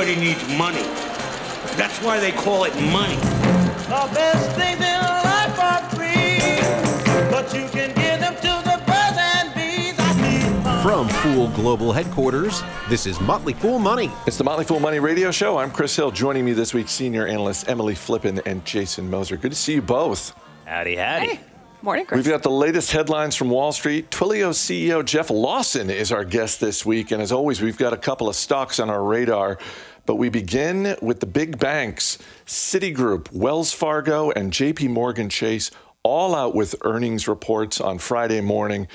Everybody needs money. That's why they call it money. The best things in life are free, but you can give them to the birds and bees. I need. From Fool Global Headquarters, this is Motley Fool Money. It's the Motley Fool Money Radio Show. I'm Chris Hill. Joining me this week, senior analyst Emily Flippen and Jason Moser. Good to see you both. Howdy, howdy. Morning, Chris. We've got the latest headlines from Wall Street. Twilio CEO Jeff Lawson is our guest this week. And as always, we've got a couple of stocks on our radar. But we begin with the big banks Citigroup, Wells Fargo, and JP Morgan Chase, all out with earnings reports on Friday morning.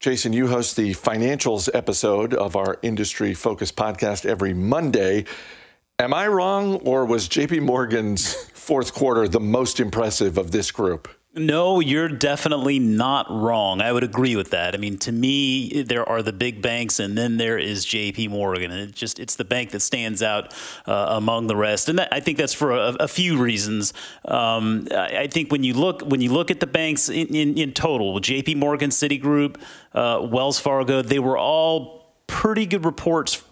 Jason, you host the financials episode of our industry focused podcast every Monday. Am I wrong, or was JP Morgan's fourth quarter the most impressive of this group? No, you're definitely not wrong. I would agree with that. I mean, to me, there are the big banks, and then there is J.P. Morgan, and it just it's the bank that stands out uh, among the rest. And that, I think that's for a, a few reasons. Um, I, I think when you look when you look at the banks in, in, in total, J.P. Morgan, Citigroup, uh, Wells Fargo, they were all pretty good reports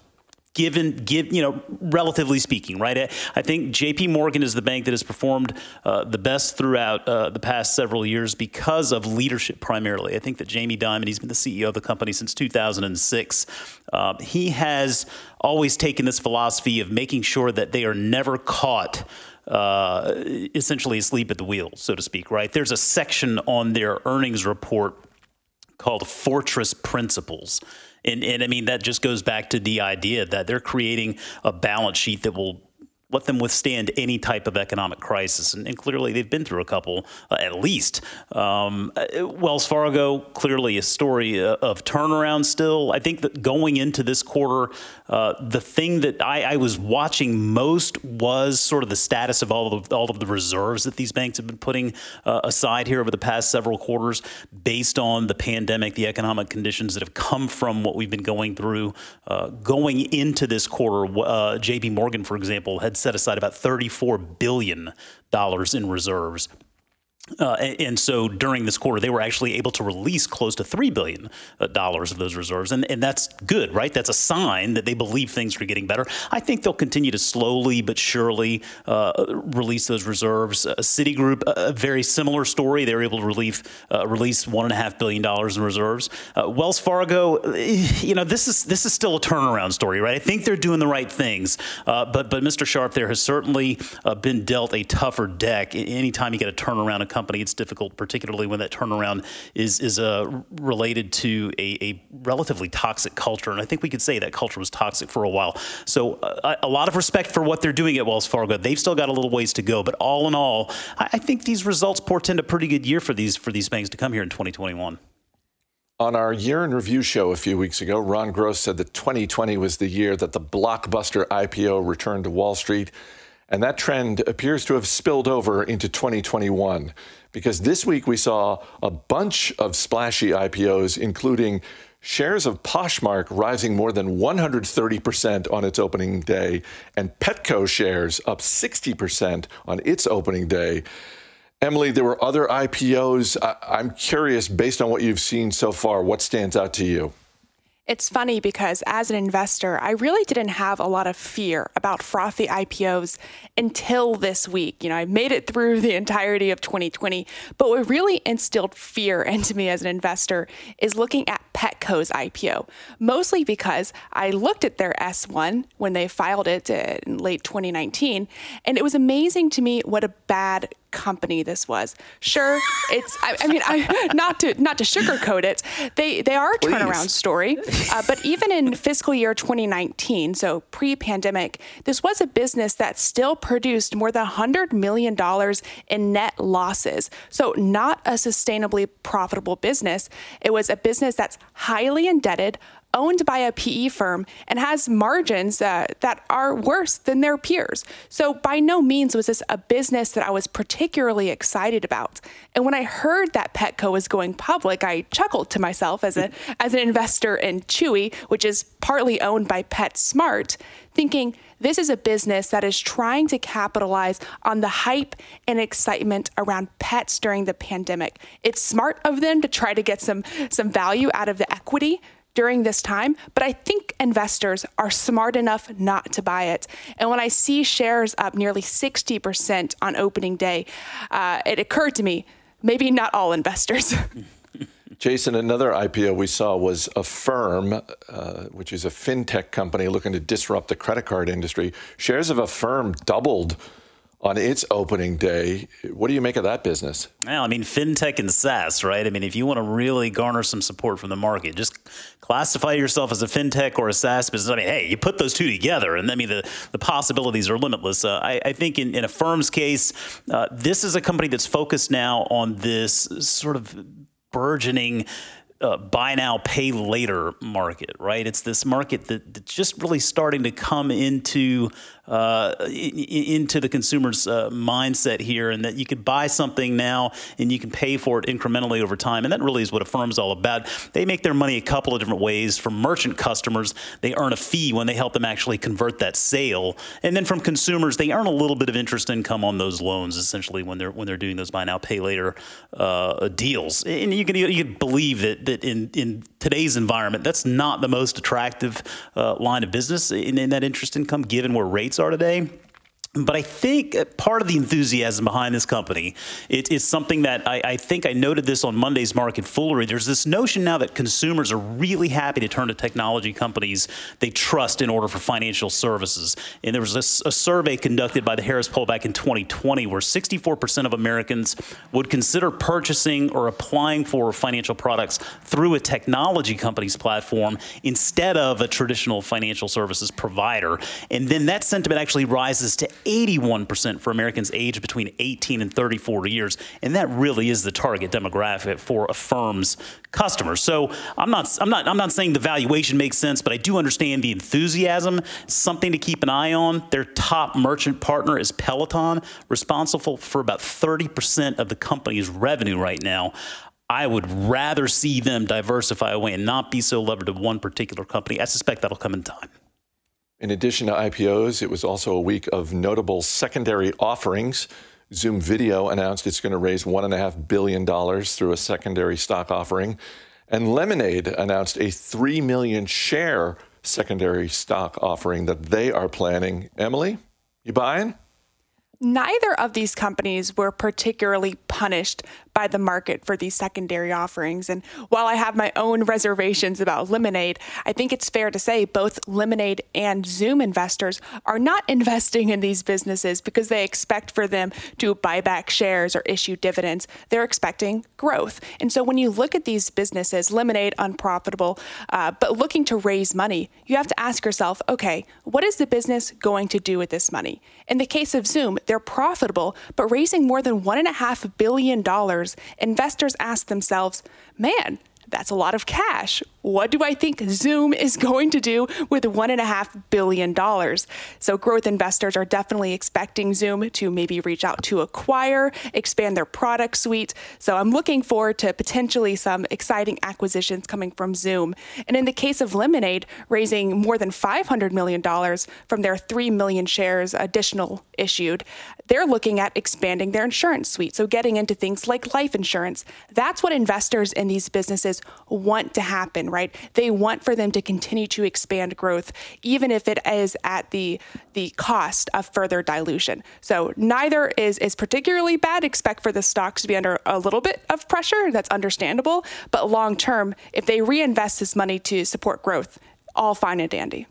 given give you know relatively speaking right? I, think JP Morgan is the bank that has performed uh, the best throughout uh, the past several years because of leadership primarily. I think that Jamie Dimon he's been the CEO of the company since 2006 uh, he has always taken this philosophy of making sure that they are never caught uh, essentially asleep at the wheel so to speak right? There's a section on their earnings report called Fortress Principles. And, and I mean, that just goes back to the idea that they're creating a balance sheet that will let them withstand any type of economic crisis. And, and clearly, they've been through a couple, uh, at least. Um, uh, Wells Fargo, clearly a story uh, of turnaround still. I think that going into this quarter, uh, the thing that I, I, was watching most was sort of the status of all of all of the reserves that these banks have been putting uh, aside here over the past several quarters, based on the pandemic, the economic conditions that have come from what we've been going through. Uh, going into this quarter, J.P. Morgan, for example, had set aside about $34 billion in reserves. Uh, and, so during this quarter, they were actually able to release close to $3 billion uh, of those reserves. And, and that's good, right? That's a sign that they believe things are getting better. I think they'll continue to slowly but surely uh, release those reserves. Uh, Citigroup, a very similar story. They were able to relieve, uh, release $1.5 billion in reserves. Uh, Wells Fargo, eh, you know, this is, this is still a turnaround story, right? I think they're doing the right things. but, but Mr. Scharf there has certainly been dealt a tougher deck. Anytime you get a turnaround, company, it's difficult, particularly when that turnaround is is uh, related to a, a, relatively toxic culture. And I think we could say that culture was toxic for a while. So uh, a lot of respect for what they're doing at Wells Fargo. They've still got a little ways to go, but all in all, I, I think these results portend a pretty good year for these for these banks to come here in 2021. On our year in review show a few weeks ago, Ron Gross said that 2020 was the year that the blockbuster IPO returned to Wall Street. And that trend appears to have spilled over into 2021 because this week we saw a bunch of splashy IPOs, including shares of Poshmark rising more than 130% on its opening day, and Petco shares up 60% on its opening day. Emily, there were other IPOs. I- am curious, based on what you've seen so far, what stands out to you? It's funny because as an investor, I really didn't have a lot of fear about frothy IPOs until this week. You know, I made it through the entirety of 2020, but what really instilled fear into me as an investor is looking at Petco's IPO, mostly because I looked at their S1 when they filed it in late 2019, and it was amazing to me what a bad company this was. Sure, it's. I, I mean, I, not to not to sugarcoat it. They they are a Please. turnaround story. Uh, but even in fiscal year 2019, so pre-pandemic, this was a business that still produced more than 100 million dollars in net losses. So not a sustainably profitable business. It was a business that's highly indebted owned by a PE firm and has margins uh, that are worse than their peers. So, by no means was this a business that I was particularly excited about. And when I heard that Petco was going public, I chuckled to myself as, a, as an investor in Chewy, which is partly owned by PetSmart, thinking, this is a business that is trying to capitalize on the hype and excitement around pets during the pandemic. It's smart of them to try to get some some value out of the equity during this time. But I think investors are smart enough not to buy it. And when I see shares up nearly 60% on opening day, uh, it occurred to me maybe not all investors. Jason, another IPO we saw was Affirm, uh, which is a fintech company looking to disrupt the credit card industry. Shares of Affirm doubled on its opening day. What do you make of that business? Well, I mean, fintech and SaaS, right? I mean, if you want to really garner some support from the market, just classify yourself as a fintech or a SaaS business. I mean, hey, you put those two together, and I mean, the, the possibilities are limitless. Uh, I, I, think in, in Affirm's case, uh, this is a company that's focused now on this sort of burgeoning uh, buy now, pay later market, right? It's this market that, that's just really starting to come into uh, into the consumer's uh, mindset here, and that you could buy something now and you can pay for it incrementally over time. And that really is what Affirm's all about. They make their money a couple of different ways. From merchant customers, they earn a fee when they help them actually convert that sale, and then from consumers, they earn a little bit of interest income on those loans, essentially when they're when they're doing those buy now, pay later uh, deals. And you can you can believe that that in in today's environment, that's not the most attractive uh, line of business in, in that interest income, given where rates are today. But I think part of the enthusiasm behind this company it is something that I, I, think I noted this on Monday's Market Foolery. There's this notion now that consumers are really happy to turn to technology companies they trust in order for financial services. And there was a, a survey conducted by the Harris Poll back in 2020 where 64% of Americans would consider purchasing or applying for financial products through a technology company's platform instead of a traditional financial services provider. And then that sentiment actually rises to 81% for Americans aged between 18 and 34 years. And that really is the target demographic for Affirm's customers. So I'm not, I'm not, I'm not saying the valuation makes sense, but I do understand the enthusiasm. Something to keep an eye on. Their top merchant partner is Peloton, responsible for about 30% of the company's revenue right now. I would rather see them diversify away and not be so levered to one particular company. I suspect that'll come in time. In addition to IPOs, it was also a week of notable secondary offerings. Zoom Video announced it's going to raise $1.5 billion through a secondary stock offering. And Lemonade announced a 3 million share secondary stock offering that they are planning. Emily, you buying? Neither of these companies were particularly punished by the market for these secondary offerings. And while I have my own reservations about Lemonade, I think it's fair to say both Lemonade and Zoom investors are not investing in these businesses because they expect for them to buy back shares or issue dividends. They're expecting growth. And so when you look at these businesses, Lemonade unprofitable, uh, but looking to raise money, you have to ask yourself, okay, what is the business going to do with this money? In the case of Zoom, they're profitable, but raising more than $1.5 billion, investors ask themselves, man, that's a lot of cash. What do I think Zoom is going to do with $1.5 billion? So, growth investors are definitely expecting Zoom to maybe reach out to acquire, expand their product suite. So, I'm looking forward to potentially some exciting acquisitions coming from Zoom. And in the case of Lemonade, raising more than $500 million from their 3 million shares additional issued, they're looking at expanding their insurance suite. So, getting into things like life insurance. That's what investors in these businesses want to happen right? They want for them to continue to expand growth, even if it is at the the cost of further dilution. So neither is is particularly bad. Expect for the stocks to be under a little bit of pressure. That's understandable. But long term, if they reinvest this money to support growth, all fine and dandy.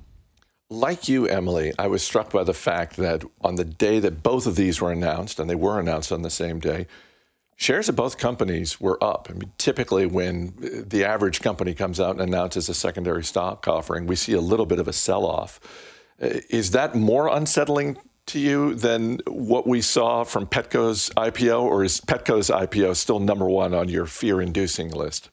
Like you, Emily, I was struck by the fact that on the day that both of these were announced, and they were announced on the same day, Shares of both companies were up. I mean, typically, when the average company comes out and announces a secondary stock offering, we see a little bit of a sell off. Uh, is that more unsettling to you than what we saw from Petco's IPO, or is Petco's IPO still number one on your fear inducing list?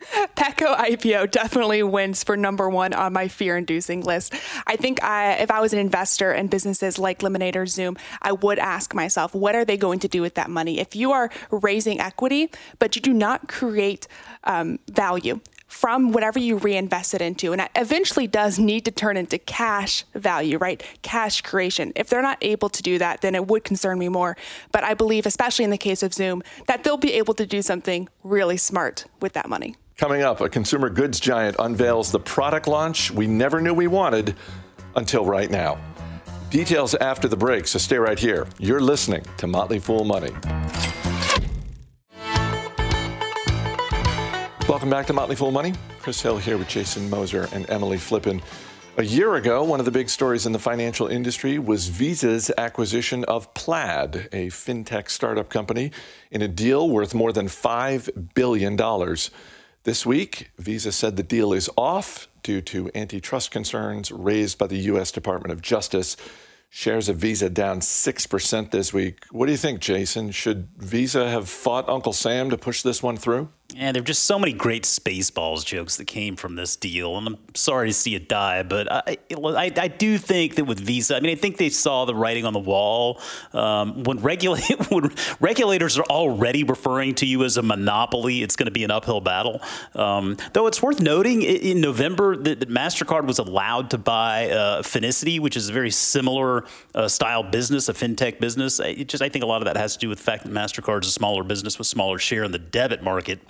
Petco IPO definitely wins for number one on my fear inducing list. I think I, if I was an investor in businesses like Lemonade or Zoom, I would ask myself, what are they going to do with that money? If you are raising equity, but you do not create um, value, from whatever you reinvest it into. And it eventually does need to turn into cash value, right? Cash creation. If they're not able to do that, then it would concern me more. But I believe, especially in the case of Zoom, that they'll be able to do something really smart with that money. Coming up, a consumer goods giant unveils the product launch we never knew we wanted until right now. Details after the break, so stay right here. You're listening to Motley Fool Money. Welcome back to Motley Fool Money. Chris Hill here with Jason Moser and Emily Flippen. A year ago, one of the big stories in the financial industry was Visa's acquisition of Plaid, a fintech startup company, in a deal worth more than $5 billion. This week, Visa said the deal is off due to antitrust concerns raised by the U.S. Department of Justice. Shares of Visa down 6% this week. What do you think, Jason? Should Visa have fought Uncle Sam to push this one through? And there are just so many great Spaceballs jokes that came from this deal, and I'm sorry to see it die, but I, I, I do think that with Visa, I mean, I think they saw the writing on the wall. Um, when, regulate, when regulators are already referring to you as a monopoly, it's going to be an uphill battle. Um, though it's worth noting, in November, that, that Mastercard was allowed to buy uh, Finicity, which is a very similar uh, style business, a fintech business. It just I think a lot of that has to do with the fact that Mastercard is a smaller business with smaller share in the debit market.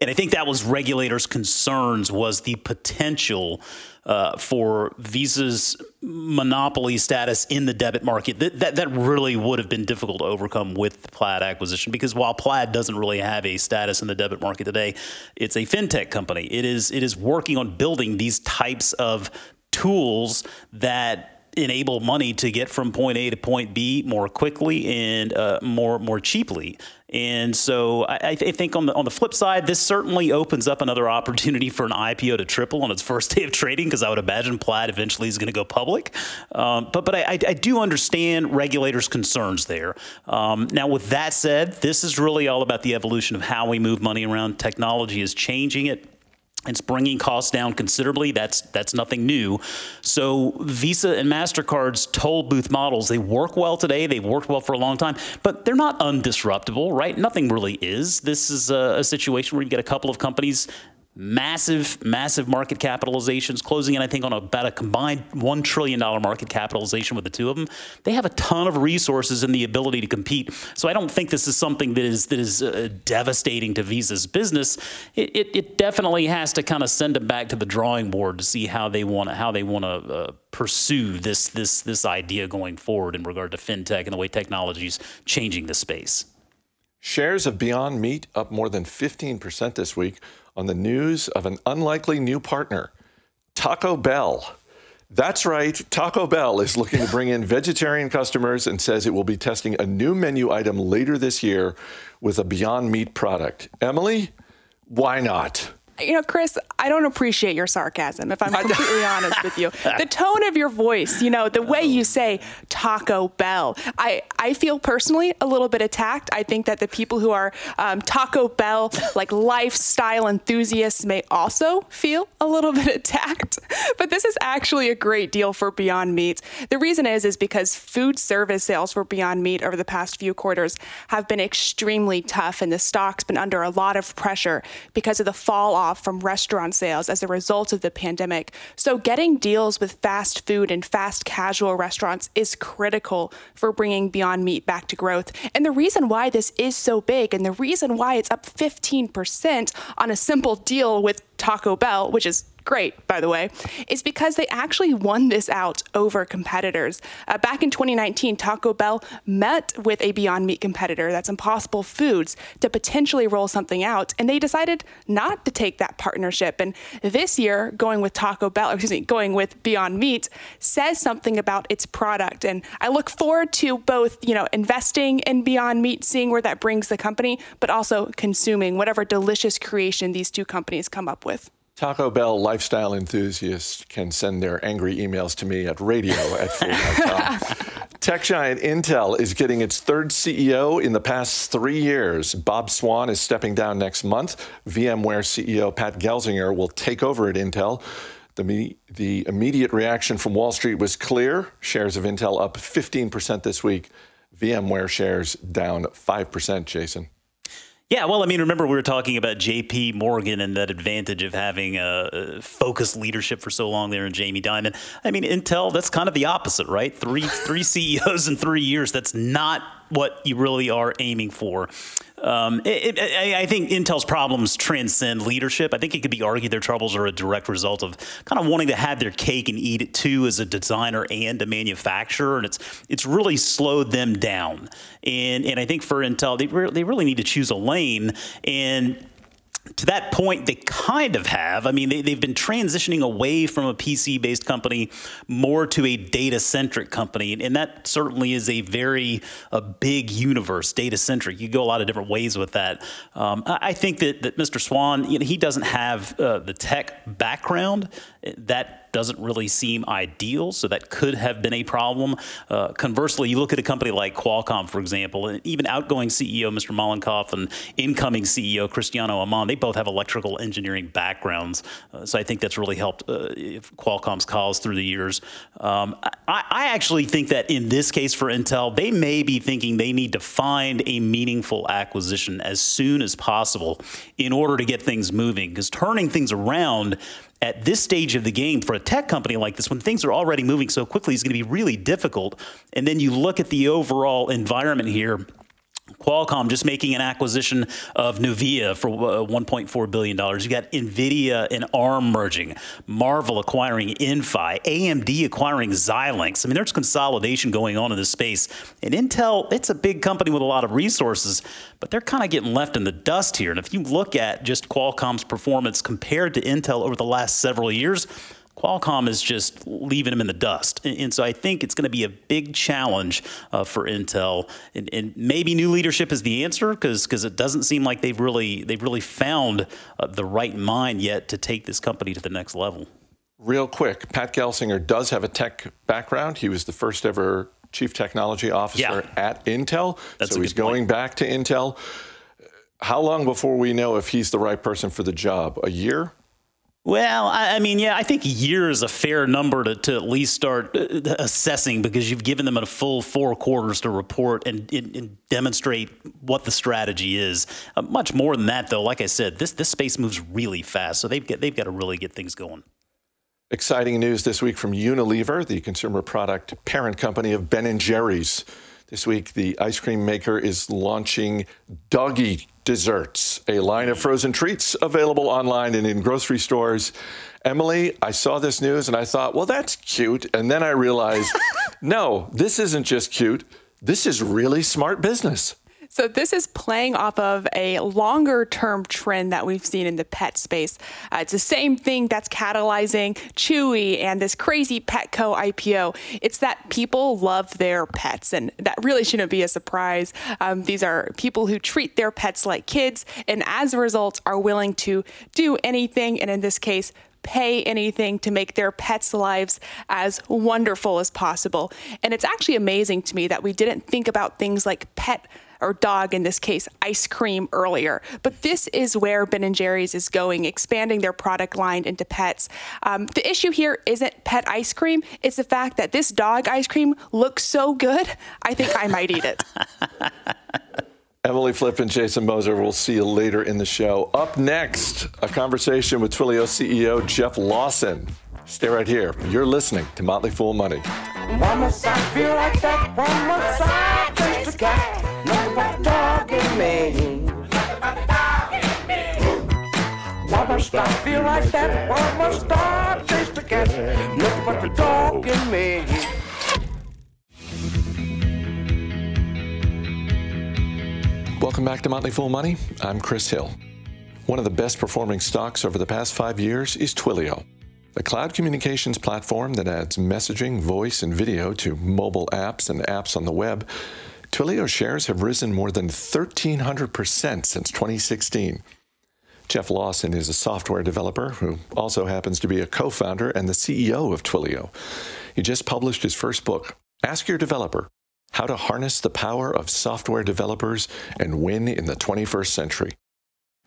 And I think that was regulators' concerns was the potential uh, for Visa's monopoly status in the debit market. That, that, that really would have been difficult to overcome with the Plaid acquisition because while Plaid doesn't really have a status in the debit market today, it's a fintech company. It is it is working on building these types of tools that enable money to get from point A to point B more quickly and uh, more more cheaply. And so I, I, think on the on the flip side, this certainly opens up another opportunity for an IPO to triple on its first day of trading because I would imagine Plaid eventually is going to go public. Um, but but I, I, do understand regulators' concerns there. Um, now, with that said, this is really all about the evolution of how we move money around. Technology is changing it. It's bringing costs down considerably. That's that's nothing new. So Visa and Mastercard's toll booth models they work well today. They've worked well for a long time, but they're not undisruptible, right? Nothing really is. This is a, a situation where you get a couple of companies massive, massive market capitalizations, closing in, I think, on about a combined $1 trillion market capitalization with the two of them. They have a ton of resources and the ability to compete. So I don't think this is something that is, that is uh, devastating to Visa's business. It, it, it definitely has to kind of send them back to the drawing board to see how they want to, how they want to uh, pursue this, this, this idea going forward in regard to fintech and the way technology is changing the space. Shares of Beyond Meat up more than 15% this week on the news of an unlikely new partner, Taco Bell. That's right, Taco Bell is looking to bring in vegetarian customers and says it will be testing a new menu item later this year with a Beyond Meat product. Emily, why not? You know, Chris, I don't appreciate your sarcasm, if I'm completely honest with you. The tone of your voice, you know, the way you say Taco Bell, I, I feel personally a little bit attacked. I think that the people who are um, Taco Bell, like lifestyle enthusiasts, may also feel a little bit attacked. But this is actually a great deal for Beyond Meat. The reason is, is because food service sales for Beyond Meat over the past few quarters have been extremely tough, and the stock's been under a lot of pressure because of the fall off off from restaurant sales as a result of the pandemic. So, getting deals with fast food and fast casual restaurants is critical for bringing Beyond Meat back to growth. And the reason why this is so big and the reason why it's up 15% on a simple deal with Taco Bell, which is great, by the way, is because they actually won this out over competitors. Uh, back in 2019, Taco Bell met with a Beyond Meat competitor, that's Impossible Foods, to potentially roll something out, and they decided not to take that partnership. And this year, going with Taco Bell, excuse me, going with Beyond Meat, says something about its product. And I look forward to both, you know, investing in Beyond Meat, seeing where that brings the company, but also consuming whatever delicious creation these two companies come up with. Taco Bell lifestyle enthusiasts can send their angry emails to me at radio at fool.com. Tech giant Intel is getting its third CEO in the past three years. Bob Swan is stepping down next month. VMware CEO Pat Gelsinger will take over at Intel. The, the immediate reaction from Wall Street was clear. Shares of Intel up 15% this week. VMware shares down 5%, Jason. Yeah, well, I mean, remember we were talking about J.P. Morgan and that advantage of having a, a focused leadership for so long there in Jamie Dimon. I mean, Intel, that's kind of the opposite, right? Three three CEOs in three years. That's not what you really are aiming for. Um, it, it, I think Intel's problems transcend leadership. I think it could be argued their troubles are a direct result of kind of wanting to have their cake and eat it too as a designer and a manufacturer, and it's it's really slowed them down. And and I think for Intel, they re- they really need to choose a lane and to that point, they kind of have. I mean, they, have been transitioning away from a PC based company more to a data centric company. And that certainly is a very a big universe, data centric. You go a lot of different ways with that. Um, I, think that, that Mr. Swan, you know, he doesn't have uh, the tech background that doesn't really seem ideal, so that could have been a problem. Uh, conversely, you look at a company like Qualcomm, for example, and even outgoing CEO Mr. Mollenkopf and incoming CEO Cristiano Amon, they both have electrical engineering backgrounds. Uh, so I think that's really helped uh, Qualcomm's cause through the years. Um, I, I actually think that in this case for Intel, they may be thinking they need to find a meaningful acquisition as soon as possible in order to get things moving, because turning things around at this stage of the game for a tech company like this, when things are already moving so quickly, is going to be really difficult. And then you look at the overall environment here Qualcomm just making an acquisition of Nuvia for uh, $1.4 billion. You got NVIDIA and ARM merging, Marvell acquiring Inphi, AMD acquiring Xilinx. I mean, there's consolidation going on in this space. And Intel, it's a big company with a lot of resources, but they're kind of getting left in the dust here. And if you look at just Qualcomm's performance compared to Intel over the last several years, Qualcomm is just leaving them in the dust. And, and so I think it's going to be a big challenge uh, for Intel. And, and, maybe new leadership is the answer because because it doesn't seem like they've really they've really found uh, the right mind yet to take this company to the next level. Real quick, Pat Gelsinger does have a tech background. He was the first ever chief technology officer yeah. at Intel. That's so he's going back to Intel. How long before we know if he's the right person for the job? A year? Well, I, mean, yeah, I think year is a fair number to, to at least start uh, assessing because you've given them a full four quarters to report and, and, and demonstrate what the strategy is. Uh, much more than that, though, like I said, this this space moves really fast, so they've got, they've got to really get things going. Exciting news this week from Unilever, the consumer product parent company of Ben and Jerry's. This week, the ice cream maker is launching doggy desserts, a line of frozen treats available online and in grocery stores. Emily, I saw this news and I thought, well, that's cute. And then I realized, no, this isn't just cute. This is really smart business. So, this is playing off of a longer term trend that we've seen in the pet space. Uh, it's the same thing that's catalyzing Chewy and this crazy Petco IPO. It's that people love their pets, and that really shouldn't be a surprise. Um, these are people who treat their pets like kids, and as a result, are willing to do anything, and in this case, pay anything to make their pets' lives as wonderful as possible. And it's actually amazing to me that we didn't think about things like pet or dog in this case, ice cream earlier. But this is where Ben and Jerry's is going, expanding their product line into pets. Um, the issue here isn't pet ice cream; it's the fact that this dog ice cream looks so good. I think I might eat it. Emily Flippen Jason Moser, we'll see you later in the show. Up next, a conversation with Twilio CEO Jeff Lawson. Stay right here. You're listening to Motley Fool Money. Me. Must I feel like that? Must I the dog in me. Welcome back to Motley Fool Money. I'm Chris Hill. One of the best performing stocks over the past five years is Twilio, a cloud communications platform that adds messaging, voice, and video to mobile apps and apps on the web Twilio shares have risen more than 1,300% since 2016. Jeff Lawson is a software developer who also happens to be a co founder and the CEO of Twilio. He just published his first book, Ask Your Developer How to Harness the Power of Software Developers and Win in the 21st Century.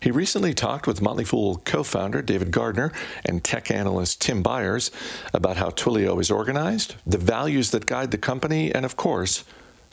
He recently talked with Motley Fool co founder David Gardner and tech analyst Tim Beyers about how Twilio is organized, the values that guide the company, and of course,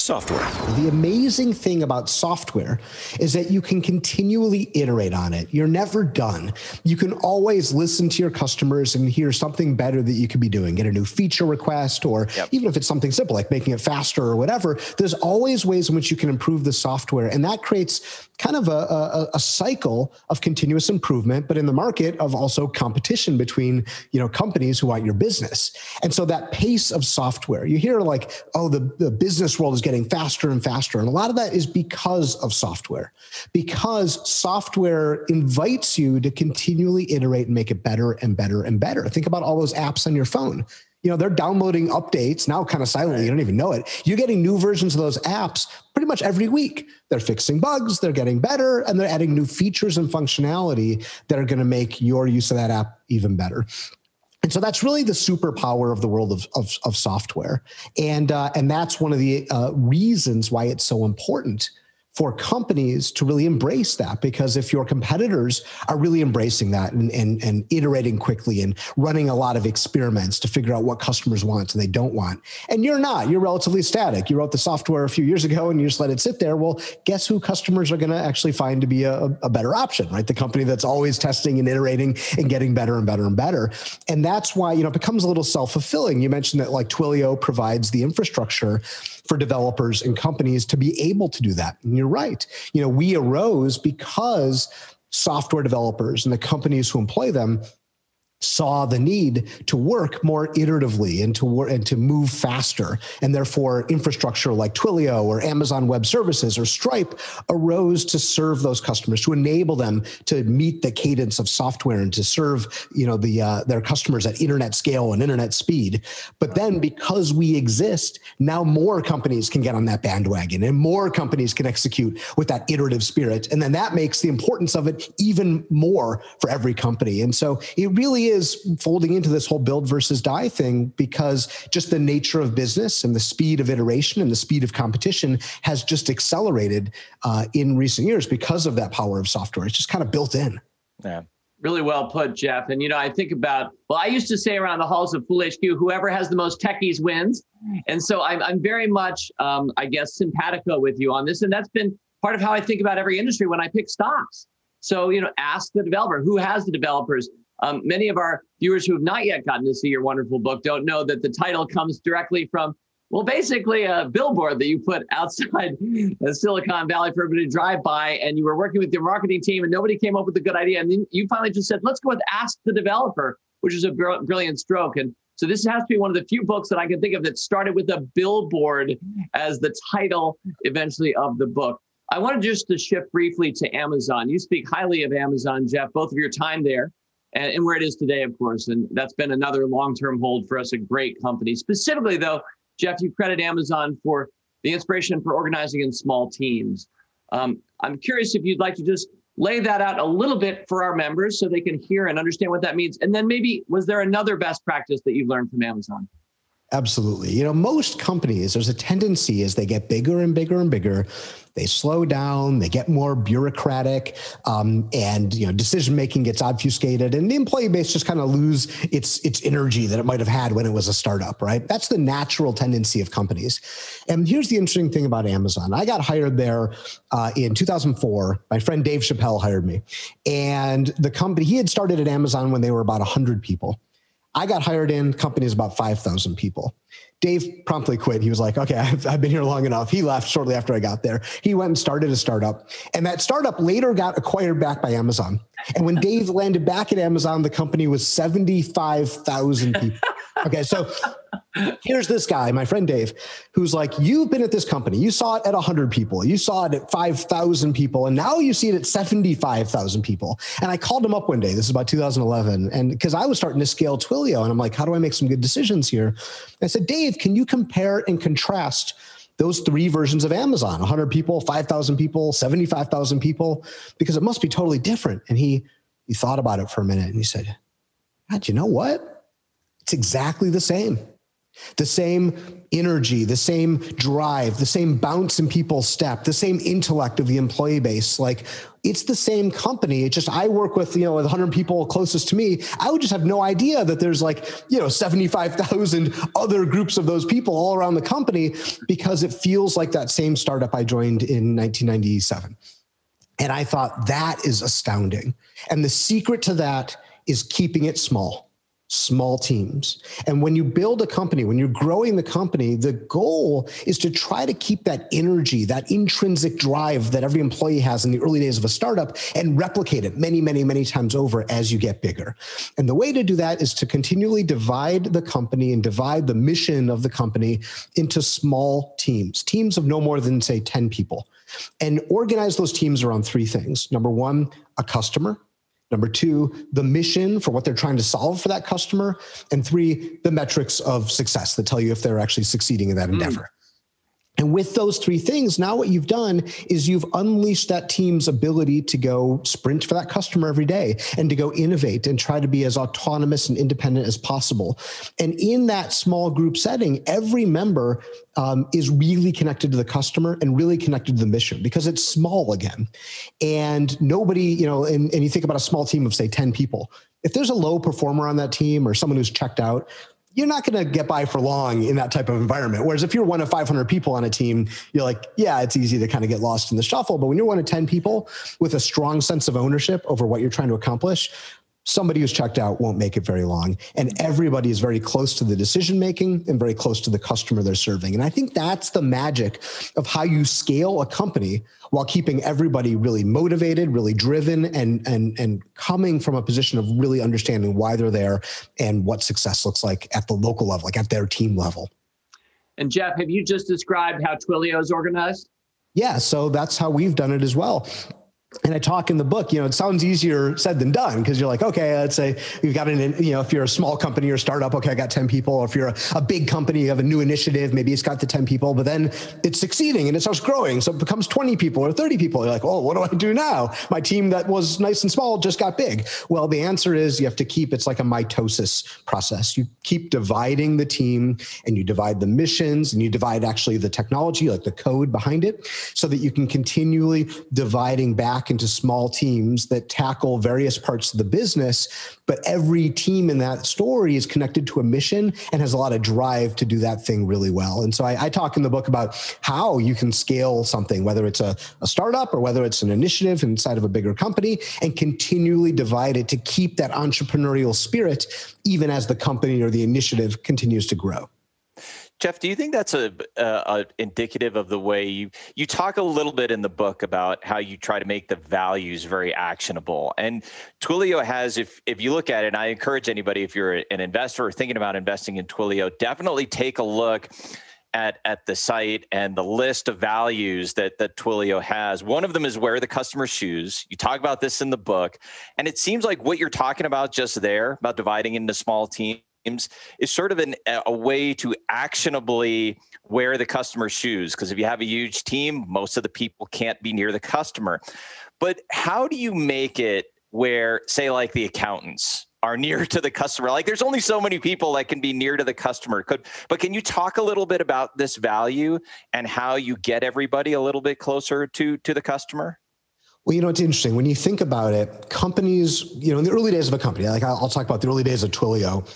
software. The amazing thing about software is that you can continually iterate on it. You're never done. You can always listen to your customers and hear something better that you could be doing, get a new feature request, or yep. even if it's something simple like making it faster or whatever, there's always ways in which you can improve the software. And that creates kind of a, a, a cycle of continuous improvement, but in the market of also competition between you know companies who want your business. And so that pace of software, you hear like, oh, the, the business world is getting faster and faster. And a lot of that is because of software, because software invites you to continually iterate and make it better and better and better. Think about all those apps on your phone. You know they're downloading updates now kind of silently. You don't even know it. You're getting new versions of those apps pretty much every week. They're fixing bugs. They're getting better. And they're adding new features and functionality that are going to make your use of that app even better and so that's really the superpower of the world of, of, of software. And, uh, and that's one of the uh, reasons why it's so important for companies to really embrace that because if your competitors are really embracing that and, and, and iterating quickly and running a lot of experiments to figure out what customers want and they don't want and you're not you're relatively static. You wrote the software a few years ago and you just let it sit there. Well guess who customers are going to actually find to be a, a better option right? The company that's always testing and iterating and getting better and better and better. And that's why you know it becomes a little self-fulfilling. You mentioned that like twilio provides the infrastructure for developers and companies to be able to do that. And you're right. You know, we arose because software developers and the companies who employ them saw the need to work more iteratively and to work and to move faster. And therefore infrastructure like twilio or amazon web services or stripe arose to serve those customers to enable them to meet the cadence of software and to serve you know the uh, their customers at internet scale and internet speed. But then because we exist now more companies can get on that bandwagon and more companies can execute with that iterative spirit. And then that makes the importance of it even more for every company. And so it really is is folding into this whole build versus die thing because just the nature of business and the speed of iteration and the speed of competition has just accelerated uh, in recent years because of that power of software. It's just kind of built in. Yeah. Really well put, Jeff. And you know, I think about well, I used to say around the halls of Fool HQ, whoever has the most techies wins. And so I'm, I'm very much, um, I guess, simpatico with you on this. And that's been part of how I think about every industry when I pick stocks. So, you know, ask the developer who has the developers, um, many of our viewers who have not yet gotten to see your wonderful book don't know that the title comes directly from, well, basically a billboard that you put outside Silicon Valley for everybody to drive by, and you were working with your marketing team, and nobody came up with a good idea, and then you finally just said, "Let's go with Ask the Developer," which is a br- brilliant stroke. And so this has to be one of the few books that I can think of that started with a billboard as the title eventually of the book. I wanted just to shift briefly to Amazon. You speak highly of Amazon, Jeff, both of your time there and, and where it is today, of course. And that's been another long term hold for us, a great company. Specifically, though, Jeff, you credit Amazon for the inspiration for organizing in small teams. Um, I'm curious if you'd like to just lay that out a little bit for our members so they can hear and understand what that means. And then maybe, was there another best practice that you've learned from Amazon? Absolutely. You know, most companies, there's a tendency as they get bigger and bigger and bigger, they slow down, they get more bureaucratic, um, and you know, decision making gets obfuscated, and the employee base just kind of lose its its energy that it might have had when it was a startup. Right? That's the natural tendency of companies. And here's the interesting thing about Amazon. I got hired there uh, in 2004. My friend Dave Schappell hired me, and the company he had started at Amazon when they were about 100 people. I got hired in, companies about 5,000 people. Dave promptly quit. He was like, okay, I've, I've, been here long enough. He left shortly after I got there. He went and started a startup. And that startup later got acquired back by Amazon. And when Dave landed back at Amazon, the company was 75,000 people. Okay, so here's this guy, my friend Dave, who's like, You've been at this company. You saw it at 100 people. You saw it at 5,000 people. And now you see it at 75,000 people. And I called him up one day. This is about 2011. And because I was starting to scale Twilio, and I'm like, How do I make some good decisions here? I said, Dave, can you compare and contrast? those three versions of Amazon 100 people, 5,000 people, 75,000 people, because it must be totally different. And he, he thought about it for a minute and he said, God, you know what? It's exactly the same. The same energy, the same drive, the same bounce in people's step, the same intellect of the employee base. Like it's the same company. It's just I work with, you know, 100 people closest to me. I would just have no idea that there's like, you know, 75,000 other groups of those people all around the company because it feels like that same startup I joined in 1997. And I thought that is astounding. And the secret to that is keeping it small small teams. And when you build a company, when you're growing the company, the goal is to try to keep that energy, that intrinsic drive that every employee has in the early days of a startup and replicate it many, many, many times over as you get bigger. And the way to do that is to continually divide the company and divide the mission of the company into small teams, teams of no more than, say, 10 people, and organize those teams around three things. Number one, a customer Number two, the mission for what they're trying to solve for that customer. And three, the metrics of success that tell you if they're actually succeeding in that mm. endeavor. And with those three things, now what you've done is you've unleashed that team's ability to go sprint for that customer every day and to go innovate and try to be as autonomous and independent as possible. And in that small group setting, every member um, is really connected to the customer and really connected to the mission because it's small again. And nobody, you know, and, and you think about a small team of, say, 10 people. If there's a low performer on that team or someone who's checked out, you're not going to get by for long in that type of environment. Whereas if you're one of 500 people on a team, you're like, yeah, it's easy to kind of get lost in the shuffle. But when you're one of 10 people with a strong sense of ownership over what you're trying to accomplish, somebody who's checked out won't make it very long. And everybody is very close to the decision making and very close to the customer they're serving. And I think that's the magic of how you scale a company while keeping everybody really motivated, really driven, and and and coming from a position of really understanding why they're there and what success looks like at the local level, like at their team level. And Jeff, have you just described how Twilio is organized? Yeah, so that's how we've done it as well and I talk in the book, you know, it sounds easier said than done because you're like, okay, let's say you've got an, you know, if you're a small company or startup, okay, I got 10 people. Or if you're a, a, big company, you have a new initiative, maybe it's got the 10 people, but then it's succeeding and it starts growing. So it becomes 20 people or 30 people. You're like, oh, what do I do now? My team that was nice and small just got big. Well, the answer is you have to keep, it's like a mitosis process. You keep dividing the team and you divide the missions and you divide actually the technology, like the code behind it, so that you can continually dividing back back into small teams that tackle various parts of the business. But every team in that story is connected to a mission and has a lot of drive to do that thing really well. And so I, I talk in the book about how you can scale something, whether it's a, a startup or whether it's an initiative inside of a bigger company, and continually divide it to keep that entrepreneurial spirit, even as the company or the initiative continues to grow. Jeff, do you think that's a, a, a, indicative of the way you you talk a little bit in the book about how you try to make the values very actionable? And Twilio has, if if you look at it, I encourage anybody if you're an investor or thinking about investing in Twilio, definitely take a look at at the site and the list of values that that Twilio has. One of them is wear the customer shoes. You talk about this in the book, and it seems like what you're talking about just there about dividing into small teams is sort of an, a way to actionably wear the customer's shoes. Because if you have a huge team, most of the people can't be near the customer. But how do you make it where, say, like the accountants, are near to the customer. Like there's only so many people that can be near to the customer. Could but can you talk a little bit about this value and how you get everybody a little bit closer to to the customer? Well, you know, it's interesting when you think about it. Companies, you know, in the early days of a company, like I'll, I'll talk about the early days of Twilio.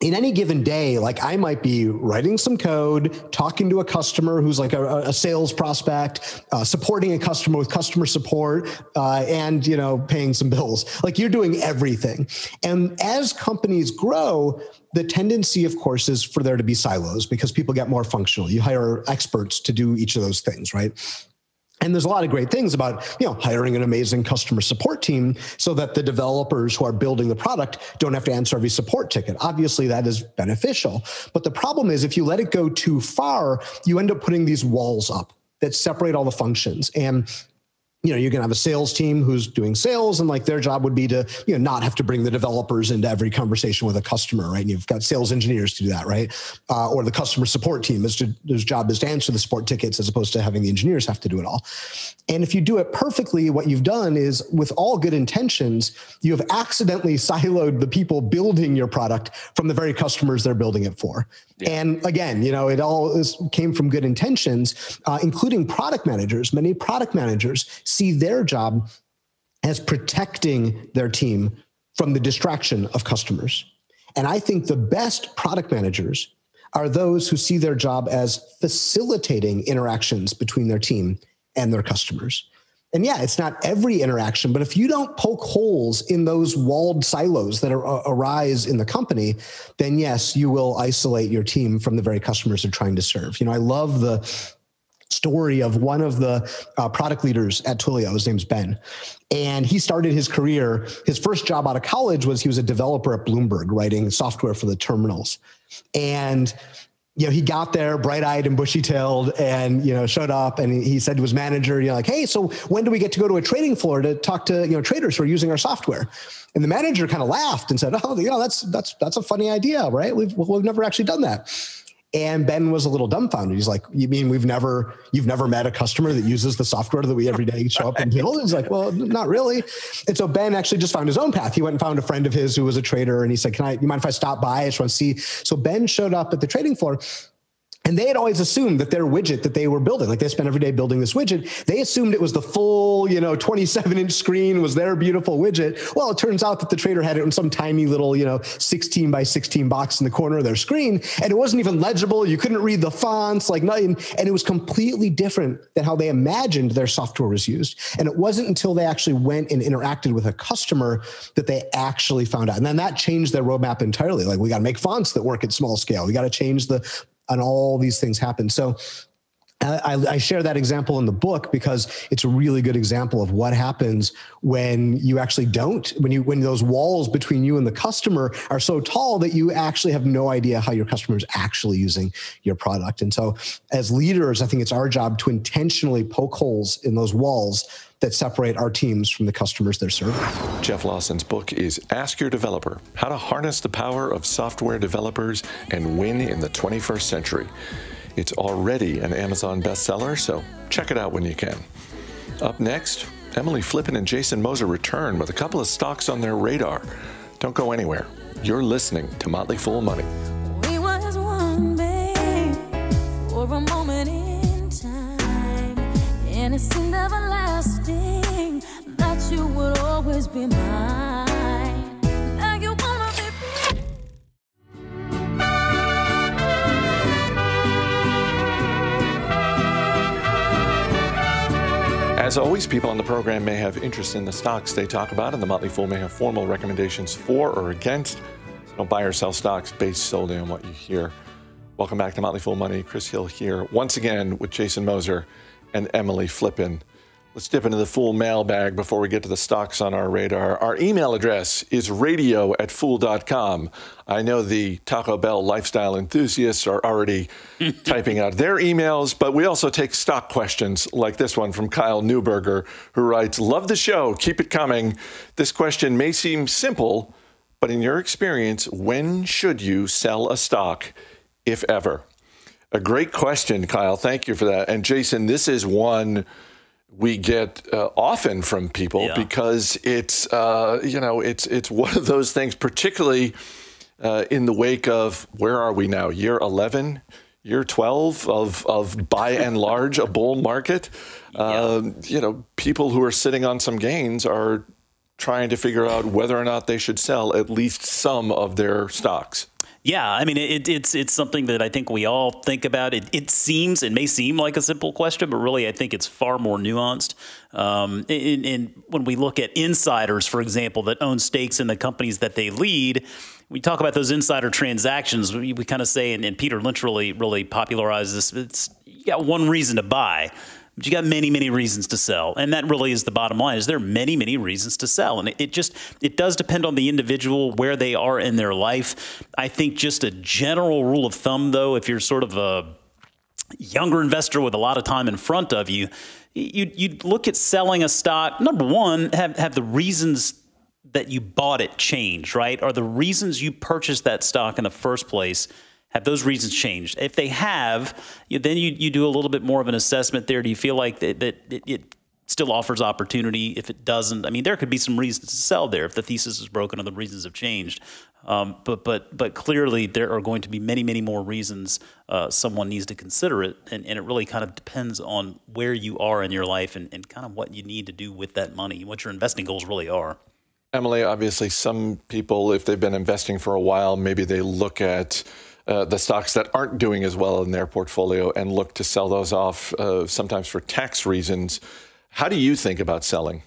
In any given day, like I might be writing some code, talking to a customer who's like a, a sales prospect, uh, supporting a customer with customer support, uh, and you know paying some bills. Like you're doing everything. And as companies grow, the tendency, of course, is for there to be silos because people get more functional. You hire experts to do each of those things, right? And there's a lot of great things about, you know, hiring an amazing customer support team so that the developers who are building the product don't have to answer every support ticket. Obviously, that is beneficial. But the problem is if you let it go too far, you end up putting these walls up that separate all the functions. And you know, you're going to have a sales team who's doing sales and like their job would be to, you know, not have to bring the developers into every conversation with a customer, right? And you've got sales engineers to do that, right? Uh, or the customer support team is to, whose job is to answer the support tickets as opposed to having the engineers have to do it all. And if you do it perfectly, what you've done is with all good intentions, you have accidentally siloed the people building your product from the very customers they're building it for. Yeah. And again, you know, it all is, came from good intentions, uh, including product managers. Many product managers see their job as protecting their team from the distraction of customers. And I think the best product managers are those who see their job as facilitating interactions between their team and their customers. And yeah, it's not every interaction, but if you don't poke holes in those walled silos that are, arise in the company, then yes, you will isolate your team from the very customers they're trying to serve. You know, I love the story of one of the uh, product leaders at Twilio. His name's Ben. And he started his career, his first job out of college was he was a developer at Bloomberg writing software for the terminals. And you know, he got there bright eyed and bushy tailed and, you know, showed up and he said to his manager, you know, like, hey, so when do we get to go to a trading floor to talk to, you know, traders who are using our software? And the manager kind of laughed and said, oh, you know, that's, that's, that's a funny idea, right? We've, we've never actually done that. And Ben was a little dumbfounded. He's like, "You mean we've never, you've never met a customer that uses the software that we every day show up and build?" He's like, "Well, not really." And so Ben actually just found his own path. He went and found a friend of his who was a trader, and he said, "Can I? You mind if I stop by? I just want to see." So Ben showed up at the trading floor and they had always assumed that their widget that they were building, like they spent every day building this widget, they assumed it was the full, you know, 27 inch screen was their beautiful widget. Well, it turns out that the trader had it in some tiny little, you know, 16 by 16 box in the corner of their screen. And it wasn't even legible. You couldn't read the fonts, like nothing. And it was completely different than how they imagined their software was used. And it wasn't until they actually went and interacted with a customer that they actually found out. And then that changed their roadmap entirely. Like we got to make fonts that work at small scale. We got to change the and all these things happen. So I, I, share that example in the book because it's a really good example of what happens when you actually don't when you when those walls between you and the customer are so tall that you actually have no idea how your customer is actually using your product and so as leaders i think it's our job to intentionally poke holes in those walls that separate our teams from the customers they're serving. Jeff Lawson's book is Ask Your Developer How to Harness the Power of Software Developers and Win in the 21st Century. It's already an Amazon bestseller, so check it out when you can. Up next, Emily Flippen and Jason Moser return with a couple of stocks on their radar. Don't go anywhere. You're listening to Motley Fool Money. We was one, babe, for a moment in time, and it seemed everlasting that you would always be mine. As always, people on the program may have interest in the stocks they talk about, and the Motley Fool may have formal recommendations for or against. So don't buy or sell stocks based solely on what you hear. Welcome back to Motley Fool Money. Chris Hill here, once again with Jason Moser and Emily Flippen. Let's dip into the Fool mailbag before we get to the stocks on our radar. Our email address is radio at fool.com. I know the Taco Bell lifestyle enthusiasts are already typing out their emails, but we also take stock questions like this one from Kyle Newberger, who writes Love the show, keep it coming. This question may seem simple, but in your experience, when should you sell a stock, if ever? A great question, Kyle. Thank you for that. And Jason, this is one we get uh, often from people yeah. because it's uh, you know it's it's one of those things, particularly uh, in the wake of where are we now? Year eleven, year twelve of of by and large a bull market. Yeah. Um, you know, people who are sitting on some gains are trying to figure out whether or not they should sell at least some of their stocks. Yeah, I mean, it, it's it's something that I think we all think about. It, it seems, it may seem like a simple question, but really, I think it's far more nuanced. Um, and, and when we look at insiders, for example, that own stakes in the companies that they lead, we talk about those insider transactions. We, we kind of say, and, and Peter Lynch really really popularized this. It's you got one reason to buy but you got many many reasons to sell and that really is the bottom line is there are many many reasons to sell and it, it, just it does depend on the individual where they are in their life i think just a general rule of thumb though if you're sort of a younger investor with a lot of time in front of you you you'd look at selling a stock. Number one, have have the reasons that you bought it changed, right? Are the reasons you purchased that stock in the first place have those reasons changed? If they have, then you you do a little bit more of an assessment there. Do you feel like that, that it, it still offers opportunity. If it doesn't, I mean, there could be some reasons to sell there if the thesis is broken or the reasons have changed. Um, but but but clearly, there are going to be many many more reasons uh, someone needs to consider it, and, and it really kind of depends on where you are in your life and, and kind of what you need to do with that money, what your investing goals really are. Emily, obviously, some people, if they've been investing for a while, maybe they look at uh, the stocks that aren't doing as well in their portfolio and look to sell those off, uh, sometimes for tax reasons. How do you think about selling?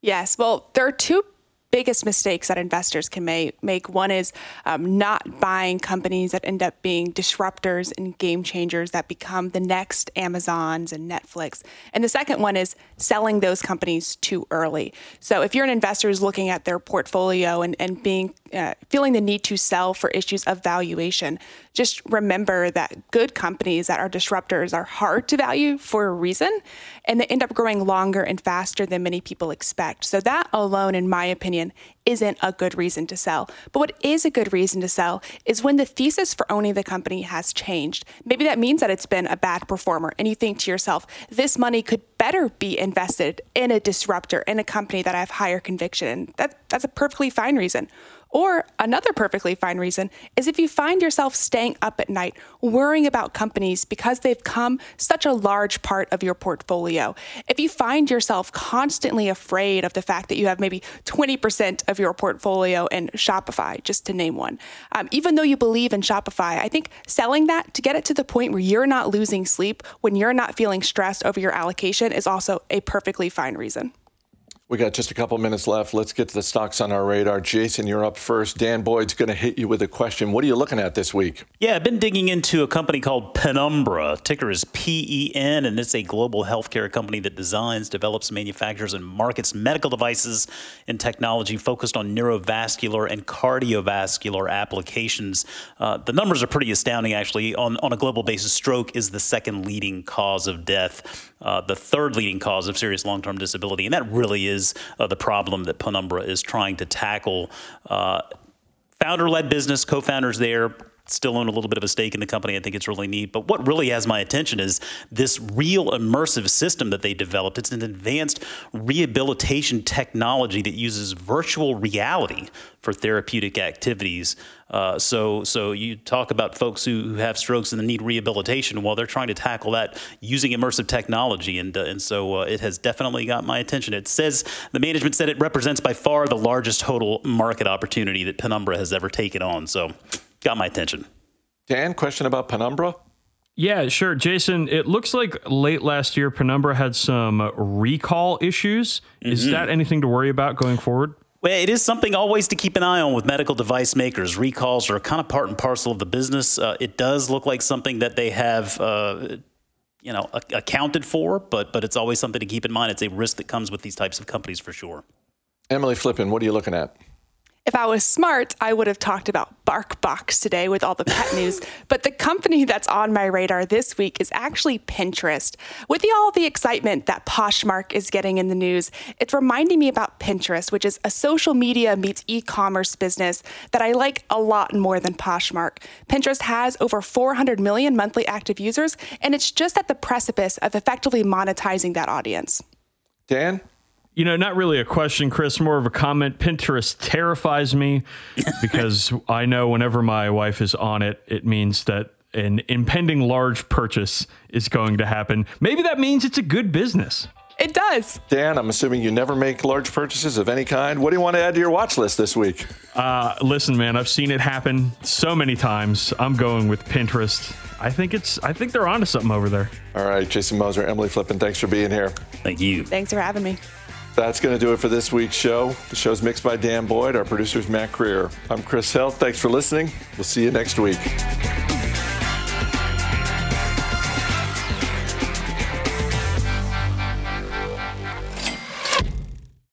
Yes. Well, there are two biggest mistakes that investors can make. make. One is um, not buying companies that end up being disruptors and game changers that become the next Amazons and Netflix. And the second one is selling those companies too early. So if you're an investor who's looking at their portfolio and, and being uh, feeling the need to sell for issues of valuation, just remember that good companies that are disruptors are hard to value for a reason, and they end up growing longer and faster than many people expect. So that alone, in my opinion, opinion, isn't a good reason to sell. But what is a good reason to sell is when the thesis for owning the company has changed. Maybe that means that it's been a bad performer, and you think to yourself, this money could better be invested in a disruptor, in a company that I have higher conviction in. That, that's a perfectly fine reason. Or another perfectly fine reason is if you find yourself staying up at night worrying about companies because they've come such a large part of your portfolio. If you find yourself constantly afraid of the fact that you have maybe 20% of your portfolio in Shopify, just to name one, um, even though you believe in Shopify, I think selling that to get it to the point where you're not losing sleep, when you're not feeling stressed over your allocation, is also a perfectly fine reason. We got just a couple minutes left. Let's get to the stocks on our radar. Jason, you're up first. Dan Boyd's going to hit you with a question. What are you looking at this week? Yeah, I've been digging into a company called Penumbra. Ticker is PEN, and it's a global healthcare company that designs, develops, manufactures, and markets medical devices and technology focused on neurovascular and cardiovascular applications. Uh, the numbers are pretty astounding, actually. On, on a global basis, stroke is the second leading cause of death, uh, the third leading cause of serious long term disability, and that really is is uh, the problem that Penumbra is trying to tackle. Uh, founder led business, co founders there, still own a little bit of a stake in the company. I think it's really neat. But what really has my attention is this real immersive system that they developed. It's an advanced rehabilitation technology that uses virtual reality for therapeutic activities. Uh, so, so you talk about folks who, who have strokes and need rehabilitation. Well, they're trying to tackle that using immersive technology, and uh, and so uh, it has definitely got my attention. It says the management said it represents by far the largest total market opportunity that Penumbra has ever taken on. So, got my attention. Dan, question about Penumbra. Yeah, sure. Jason, it looks like late last year Penumbra had some recall issues. Mm-hmm. Is that anything to worry about going forward? Well, it is something always to keep an eye on with medical device makers. Recalls are kind of part and parcel of the business. Uh, it does look like something that they have, uh, you know, a- accounted for, but but it's always something to keep in mind. It's a risk that comes with these types of companies for sure. Emily Flippen, what are you looking at? If I was smart, I would have talked about BarkBox today with all the pet news. But the company that's on my radar this week is actually Pinterest. With the, all the excitement that Poshmark is getting in the news, it's reminding me about Pinterest, which is a social media meets e commerce business that I like a lot more than Poshmark. Pinterest has over 400 million monthly active users, and it's just at the precipice of effectively monetizing that audience. Dan? You know, not really a question, Chris, more of a comment. Pinterest terrifies me because I know whenever my wife is on it, it means that an impending large purchase is going to happen. Maybe that means it's a good business. It does. Dan, I'm assuming you never make large purchases of any kind. What do you want to add to your watch list this week? Uh, listen, man, I've seen it happen so many times. I'm going with Pinterest. I think it's. I think they're onto something over there. All right, Jason Moser, Emily Flippen, thanks for being here. Thank you. Thanks for having me. That's going to do it for this week's show. The show's mixed by Dan Boyd. Our producer's Mac Greer. I'm Chris Hill. Thanks for listening. We'll see you next week.